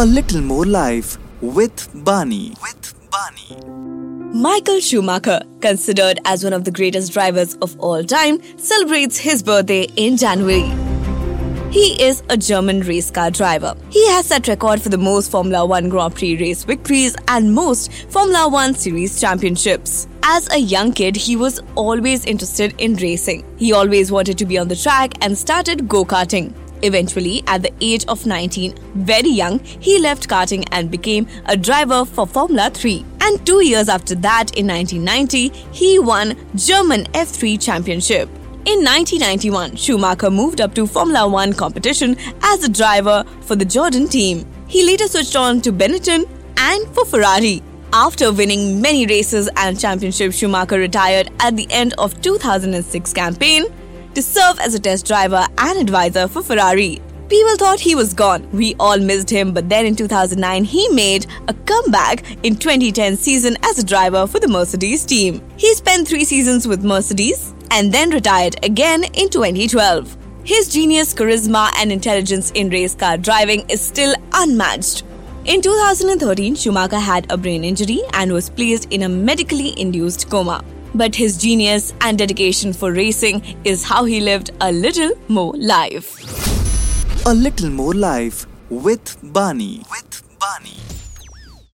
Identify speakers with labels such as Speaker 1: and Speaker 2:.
Speaker 1: A little more life with Bani. With Bani.
Speaker 2: Michael Schumacher, considered as one of the greatest drivers of all time, celebrates his birthday in January. He is a German race car driver. He has set record for the most Formula 1 Grand Prix race victories and most Formula 1 series championships. As a young kid, he was always interested in racing. He always wanted to be on the track and started go-karting. Eventually, at the age of 19, very young, he left karting and became a driver for Formula 3. And two years after that, in 1990, he won German F3 Championship. In 1991, Schumacher moved up to Formula One competition as a driver for the Jordan team. He later switched on to Benetton and for Ferrari. After winning many races and championships, Schumacher retired at the end of 2006 campaign to serve as a test driver and advisor for Ferrari. People thought he was gone. We all missed him, but then in 2009 he made a comeback in 2010 season as a driver for the Mercedes team. He spent 3 seasons with Mercedes and then retired again in 2012. His genius, charisma and intelligence in race car driving is still unmatched. In 2013, Schumacher had a brain injury and was placed in a medically induced coma. But his genius and dedication for racing is how he lived a little more life.
Speaker 1: A little more life with Bani. With Bani.